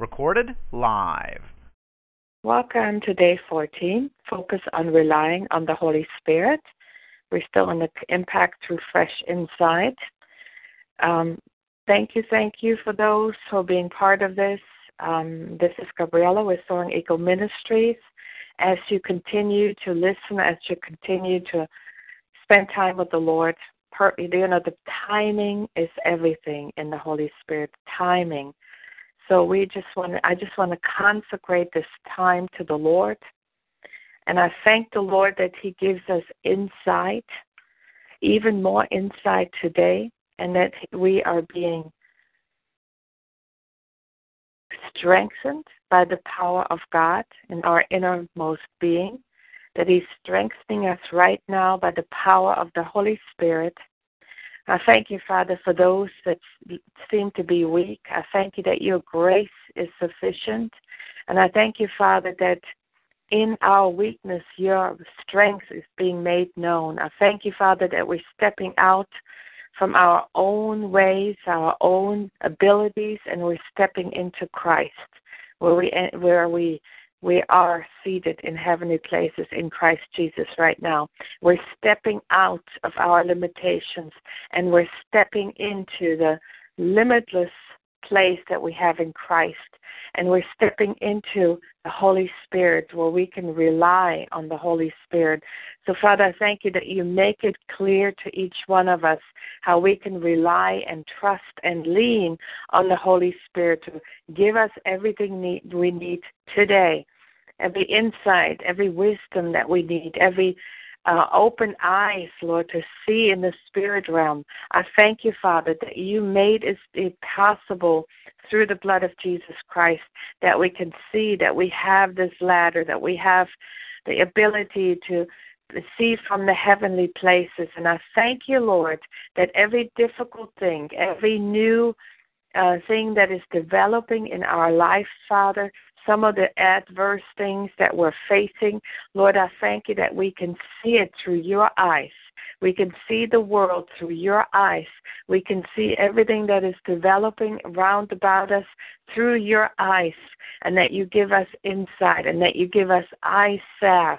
Recorded live. Welcome to day 14. Focus on relying on the Holy Spirit. We're still in the impact through fresh insight. Um, thank you, thank you for those who are being part of this. Um, this is Gabriella with Soaring Eagle Ministries. As you continue to listen, as you continue to spend time with the Lord, per, you know the timing is everything in the Holy Spirit. Timing. So we just want. I just want to consecrate this time to the Lord, and I thank the Lord that He gives us insight, even more insight today, and that we are being strengthened by the power of God in our innermost being, that He's strengthening us right now by the power of the Holy Spirit. I thank you, Father, for those that seem to be weak. I thank you that your grace is sufficient. And I thank you, Father, that in our weakness, your strength is being made known. I thank you, Father, that we're stepping out from our own ways, our own abilities, and we're stepping into Christ, where we where we we are seated in heavenly places in Christ Jesus right now. We're stepping out of our limitations and we're stepping into the limitless place that we have in Christ. And we're stepping into the Holy Spirit where we can rely on the Holy Spirit. So, Father, I thank you that you make it clear to each one of us how we can rely and trust and lean on the Holy Spirit to give us everything we need today every insight, every wisdom that we need, every uh, open eyes, Lord, to see in the spirit realm. I thank you, Father, that you made it possible through the blood of Jesus Christ that we can see that we have this ladder, that we have the ability to see from the heavenly places. And I thank you, Lord, that every difficult thing, every new uh, thing that is developing in our life, Father, some of the adverse things that we're facing. Lord, I thank you that we can see it through your eyes. We can see the world through your eyes. We can see everything that is developing round about us through your eyes, and that you give us insight and that you give us eye salve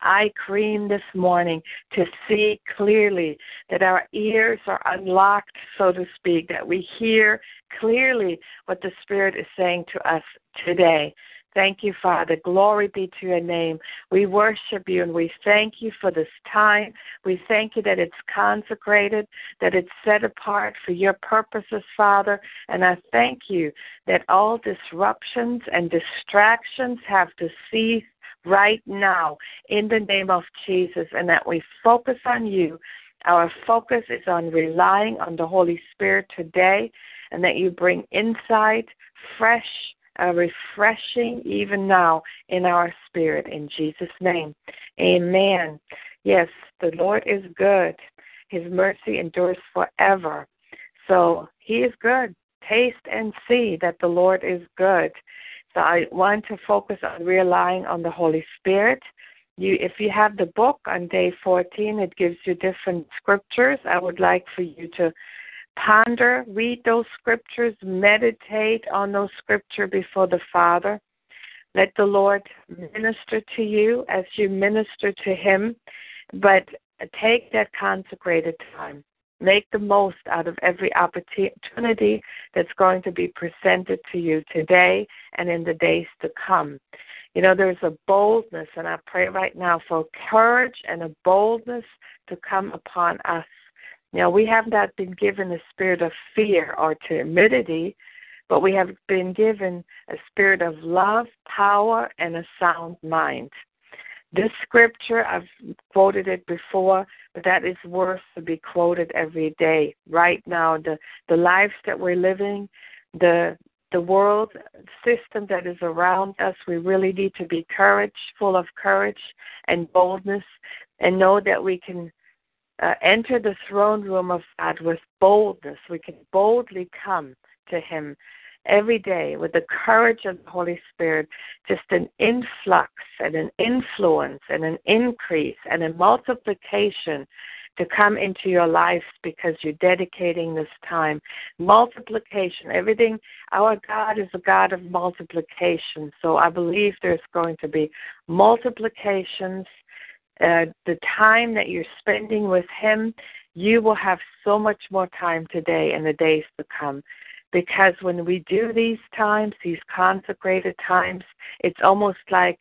eye cream this morning to see clearly that our ears are unlocked, so to speak, that we hear clearly what the Spirit is saying to us today. Thank you, Father. Glory be to your name. We worship you and we thank you for this time. We thank you that it's consecrated, that it's set apart for your purposes, Father. And I thank you that all disruptions and distractions have to cease right now in the name of Jesus and that we focus on you. Our focus is on relying on the Holy Spirit today and that you bring insight, fresh, uh, refreshing even now in our spirit in Jesus' name. Amen. Yes, the Lord is good. His mercy endures forever. So he is good. Taste and see that the Lord is good. So I want to focus on relying on the Holy Spirit. You, if you have the book on day 14, it gives you different scriptures. I would like for you to ponder, read those scriptures, meditate on those scriptures before the Father. Let the Lord minister to you as you minister to Him, but take that consecrated time. Make the most out of every opportunity that's going to be presented to you today and in the days to come. You know, there's a boldness, and I pray right now for courage and a boldness to come upon us. You know, we have not been given a spirit of fear or timidity, but we have been given a spirit of love, power, and a sound mind. This scripture, I've quoted it before, that is worth to be quoted every day. Right now, the the lives that we're living, the the world system that is around us, we really need to be courage, full of courage and boldness, and know that we can uh, enter the throne room of God with boldness. We can boldly come to Him every day with the courage of the Holy Spirit, just an influx and an influence and an increase and a multiplication to come into your lives because you're dedicating this time. Multiplication, everything, our God is a God of multiplication. So I believe there's going to be multiplications. Uh, the time that you're spending with Him, you will have so much more time today and the days to come. Because when we do these times, these consecrated times, it's almost like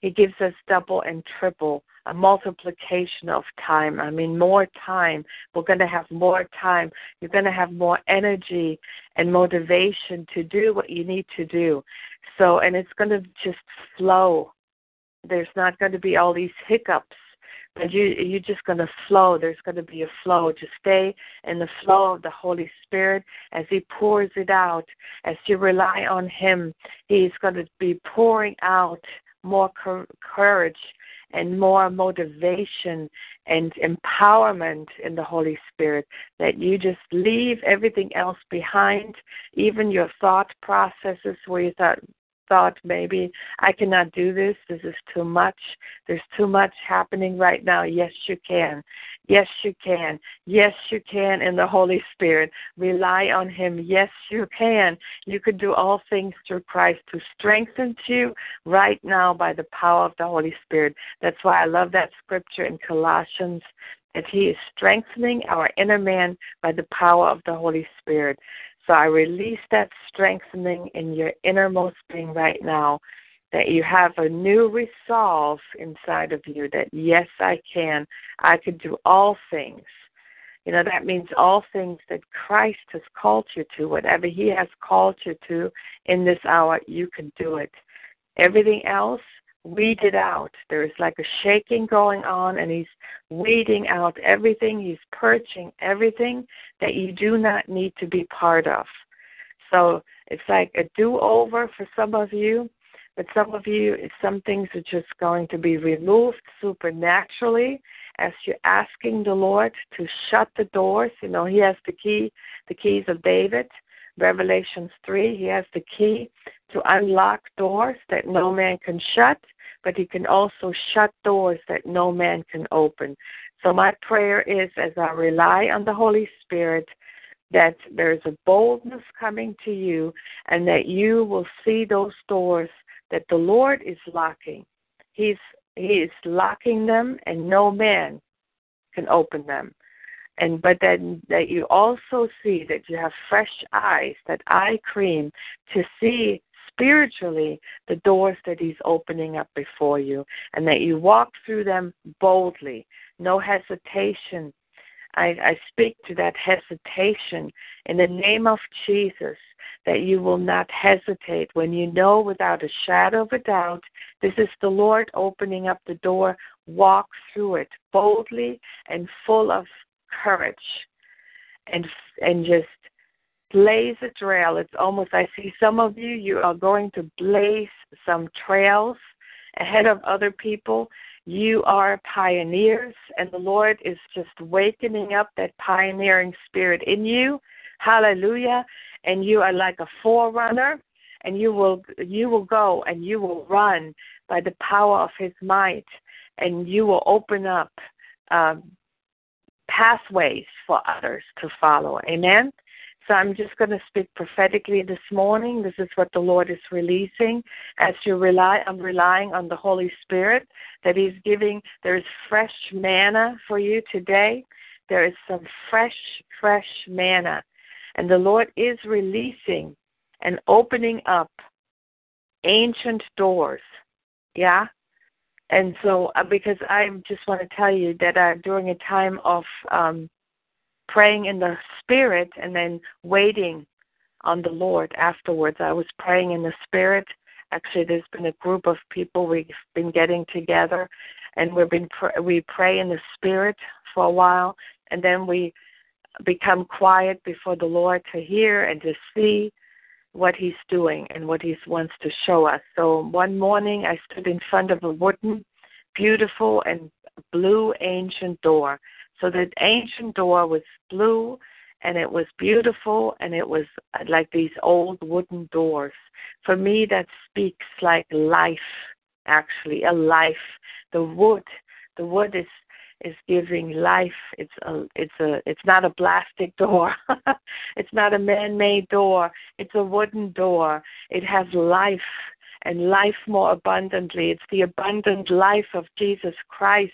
He gives us double and triple a multiplication of time. I mean, more time. We're going to have more time. You're going to have more energy and motivation to do what you need to do. So, and it's going to just flow. There's not going to be all these hiccups. But you you're just going to flow. There's going to be a flow. Just stay in the flow of the Holy Spirit as He pours it out. As you rely on Him, He's going to be pouring out more courage and more motivation and empowerment in the Holy Spirit that you just leave everything else behind, even your thought processes where you thought thought maybe I cannot do this, this is too much, there's too much happening right now. Yes, you can. Yes, you can. Yes, you can in the Holy Spirit. Rely on Him. Yes, you can. You can do all things through Christ who strengthens you right now by the power of the Holy Spirit. That's why I love that scripture in Colossians that He is strengthening our inner man by the power of the Holy Spirit. So I release that strengthening in your innermost being right now that you have a new resolve inside of you that yes, I can. I can do all things. You know, that means all things that Christ has called you to, whatever He has called you to in this hour, you can do it. Everything else, weed it out. There's like a shaking going on, and He's weeding out everything. He's purging everything that you do not need to be part of. So it's like a do over for some of you but some of you, some things are just going to be removed supernaturally as you're asking the Lord to shut the doors. You know, He has the key, the keys of David. Revelations 3, He has the key to unlock doors that no man can shut, but He can also shut doors that no man can open. So, my prayer is as I rely on the Holy Spirit, that there's a boldness coming to you and that you will see those doors that the Lord is locking. He's He is locking them, and no man can open them. And but then that you also see that you have fresh eyes, that eye cream to see spiritually the doors that He's opening up before you, and that you walk through them boldly, no hesitation. I, I speak to that hesitation in the name of Jesus that you will not hesitate when you know without a shadow of a doubt this is the Lord opening up the door. Walk through it boldly and full of courage and and just blaze a trail. It's almost I see some of you you are going to blaze some trails ahead of other people. You are pioneers and the Lord is just wakening up that pioneering spirit in you. Hallelujah and you are like a forerunner and you will you will go and you will run by the power of his might and you will open up um, pathways for others to follow amen so i'm just going to speak prophetically this morning. This is what the lord is releasing. As you rely i'm relying on the holy spirit that he's giving. There's fresh manna for you today. There is some fresh fresh manna. And the Lord is releasing and opening up ancient doors. Yeah? And so, uh, because I just want to tell you that uh, during a time of um, praying in the Spirit and then waiting on the Lord afterwards, I was praying in the Spirit. Actually, there's been a group of people we've been getting together, and we've been pr- we pray in the Spirit for a while, and then we become quiet before the Lord to hear and to see what He's doing and what He wants to show us. So one morning I stood in front of a wooden, beautiful, and blue ancient door. So the ancient door was blue and it was beautiful and it was uh, like these old wooden doors. For me, that speaks like life, actually, a life. The wood, the wood is is giving life. It's a it's a it's not a plastic door. it's not a man-made door. It's a wooden door. It has life and life more abundantly. It's the abundant life of Jesus Christ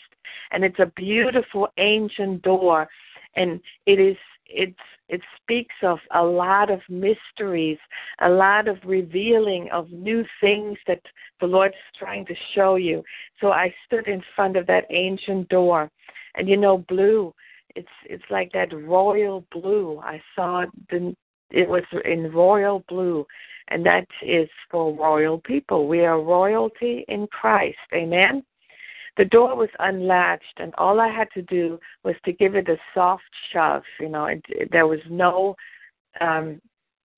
and it's a beautiful ancient door and it is it's it speaks of a lot of mysteries, a lot of revealing of new things that the Lord's trying to show you. So I stood in front of that ancient door, and you know, blue. It's it's like that royal blue. I saw the it was in royal blue, and that is for royal people. We are royalty in Christ. Amen. The door was unlatched, and all I had to do was to give it a soft shove. You know, it, it, there was no, um,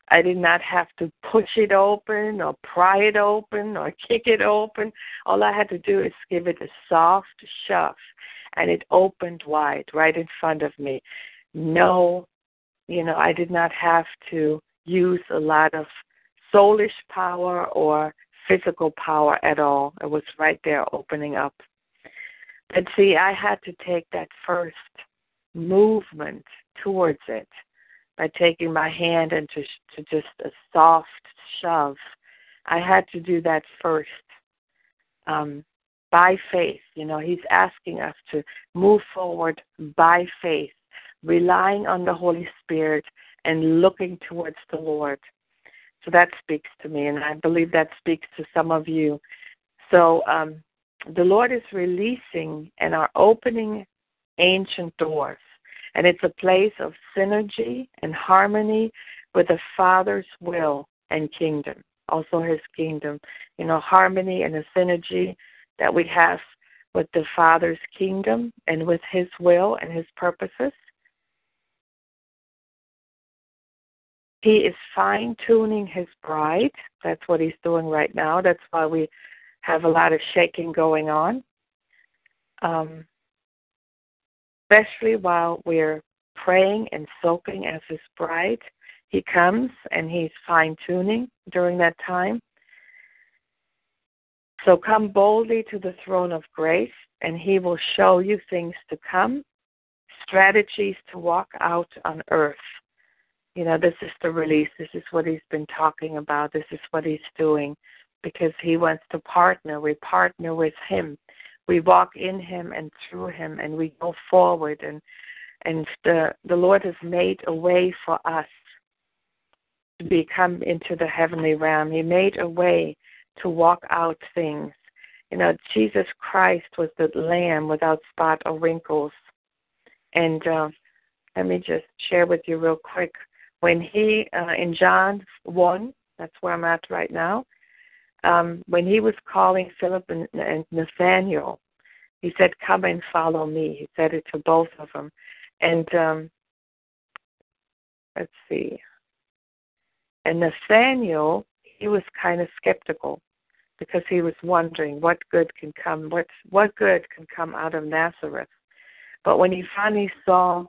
I did not have to push it open or pry it open or kick it open. All I had to do is give it a soft shove, and it opened wide right in front of me. No, you know, I did not have to use a lot of soulish power or physical power at all. It was right there opening up. But see, I had to take that first movement towards it by taking my hand and to, to just a soft shove. I had to do that first um, by faith. You know, He's asking us to move forward by faith, relying on the Holy Spirit and looking towards the Lord. So that speaks to me, and I believe that speaks to some of you. So um, the Lord is releasing and are opening ancient doors. And it's a place of synergy and harmony with the Father's will and kingdom, also His kingdom. You know, harmony and a synergy that we have with the Father's kingdom and with His will and His purposes. He is fine tuning His bride. That's what He's doing right now. That's why we have a lot of shaking going on, um, especially while we're praying and soaking as His bride. He comes and He's fine tuning during that time. So come boldly to the throne of grace, and He will show you things to come, strategies to walk out on earth. You know, this is the release. This is what He's been talking about. This is what He's doing because He wants to partner. We partner with Him. We walk in Him and through Him, and we go forward. And and the the Lord has made a way for us to become into the heavenly realm. He made a way to walk out things. You know, Jesus Christ was the Lamb without spot or wrinkles. And uh, let me just share with you real quick. When he uh, in John one, that's where I'm at right now um, when he was calling Philip and, and Nathaniel, he said, "Come and follow me." He said it to both of them, and um, let's see. And Nathaniel, he was kind of skeptical because he was wondering what good can come, what what good can come out of Nazareth. But when he finally saw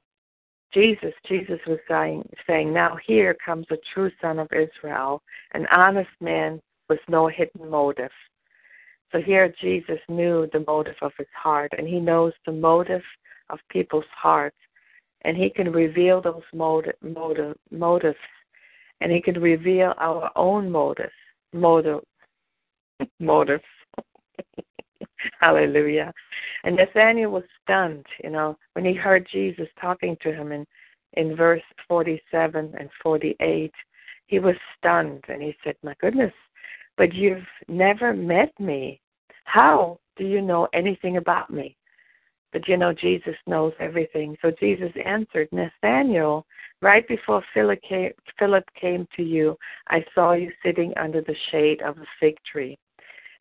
Jesus, Jesus was saying, saying, Now here comes a true son of Israel, an honest man with no hidden motive. So here Jesus knew the motive of his heart, and he knows the motive of people's hearts, and he can reveal those motive, motive, motives, and he can reveal our own motives, motive, motives. Hallelujah. And Nathaniel was stunned, you know, when he heard Jesus talking to him in, in verse 47 and 48. He was stunned and he said, My goodness, but you've never met me. How do you know anything about me? But you know, Jesus knows everything. So Jesus answered, Nathaniel, right before Philip came, Philip came to you, I saw you sitting under the shade of a fig tree.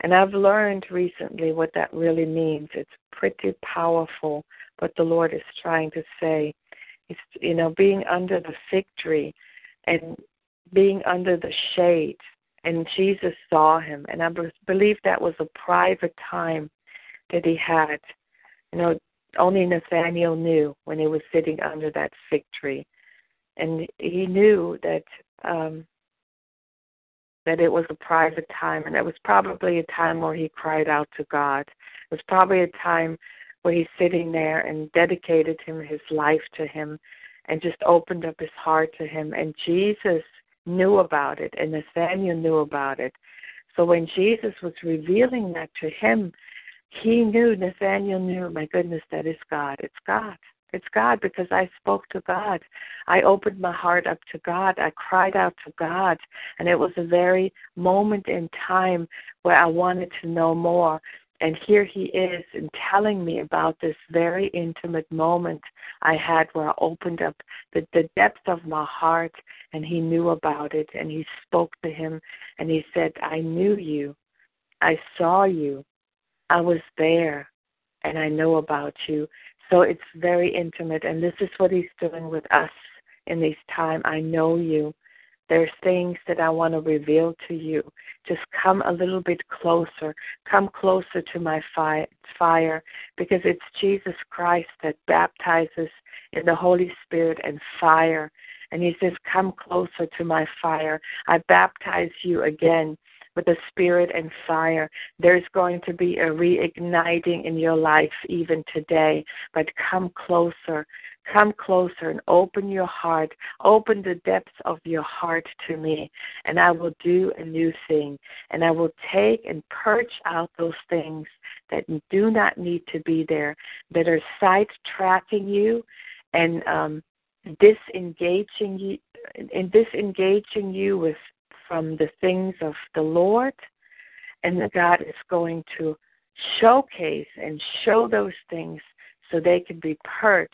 And I've learned recently what that really means. It's pretty powerful, what the Lord is trying to say. It's, you know, being under the fig tree and being under the shade. And Jesus saw him. And I believe that was a private time that he had. You know, only Nathaniel knew when he was sitting under that fig tree. And he knew that um that it was a private time and it was probably a time where he cried out to God. It was probably a time where he's sitting there and dedicated him his life to him and just opened up his heart to him and Jesus knew about it and Nathaniel knew about it. So when Jesus was revealing that to him, he knew, Nathaniel knew, my goodness, that is God. It's God. It's God because I spoke to God. I opened my heart up to God. I cried out to God. And it was a very moment in time where I wanted to know more. And here he is in telling me about this very intimate moment I had where I opened up the, the depth of my heart and he knew about it and he spoke to him and he said, I knew you. I saw you. I was there and I know about you. So it's very intimate and this is what he's doing with us in this time. I know you. There's things that I want to reveal to you. Just come a little bit closer. Come closer to my fire because it's Jesus Christ that baptizes in the Holy Spirit and fire. And he says, Come closer to my fire. I baptize you again with the spirit and fire. There's going to be a reigniting in your life even today. But come closer. Come closer and open your heart. Open the depths of your heart to me, and I will do a new thing. And I will take and purge out those things that do not need to be there, that are sidetracking you and um, disengaging you, and disengaging you with from the things of the Lord, and that God is going to showcase and show those things so they can be purged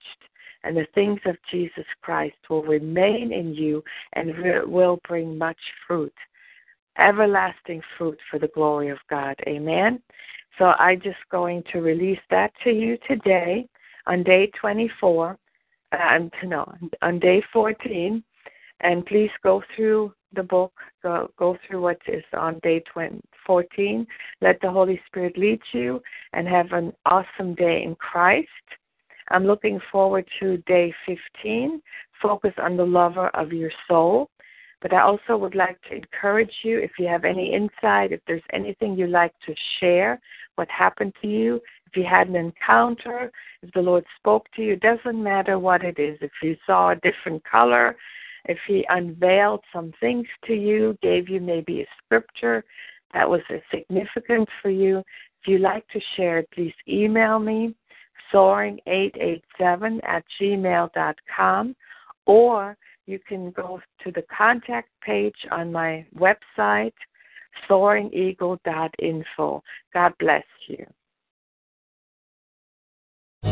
and the things of Jesus Christ will remain in you and will bring much fruit, everlasting fruit for the glory of God. Amen. So I'm just going to release that to you today on day 24, uh, no, on day 14, and please go through the book, go, go through what is on day 20, 14. Let the Holy Spirit lead you and have an awesome day in Christ. I'm looking forward to day 15, focus on the lover of your soul. But I also would like to encourage you if you have any insight, if there's anything you'd like to share, what happened to you, if you had an encounter, if the Lord spoke to you, doesn't matter what it is. If you saw a different color, if He unveiled some things to you, gave you maybe a scripture that was significant for you, if you'd like to share it, please email me soaring887 at gmail.com, or you can go to the contact page on my website, soaringeagle.info. God bless you.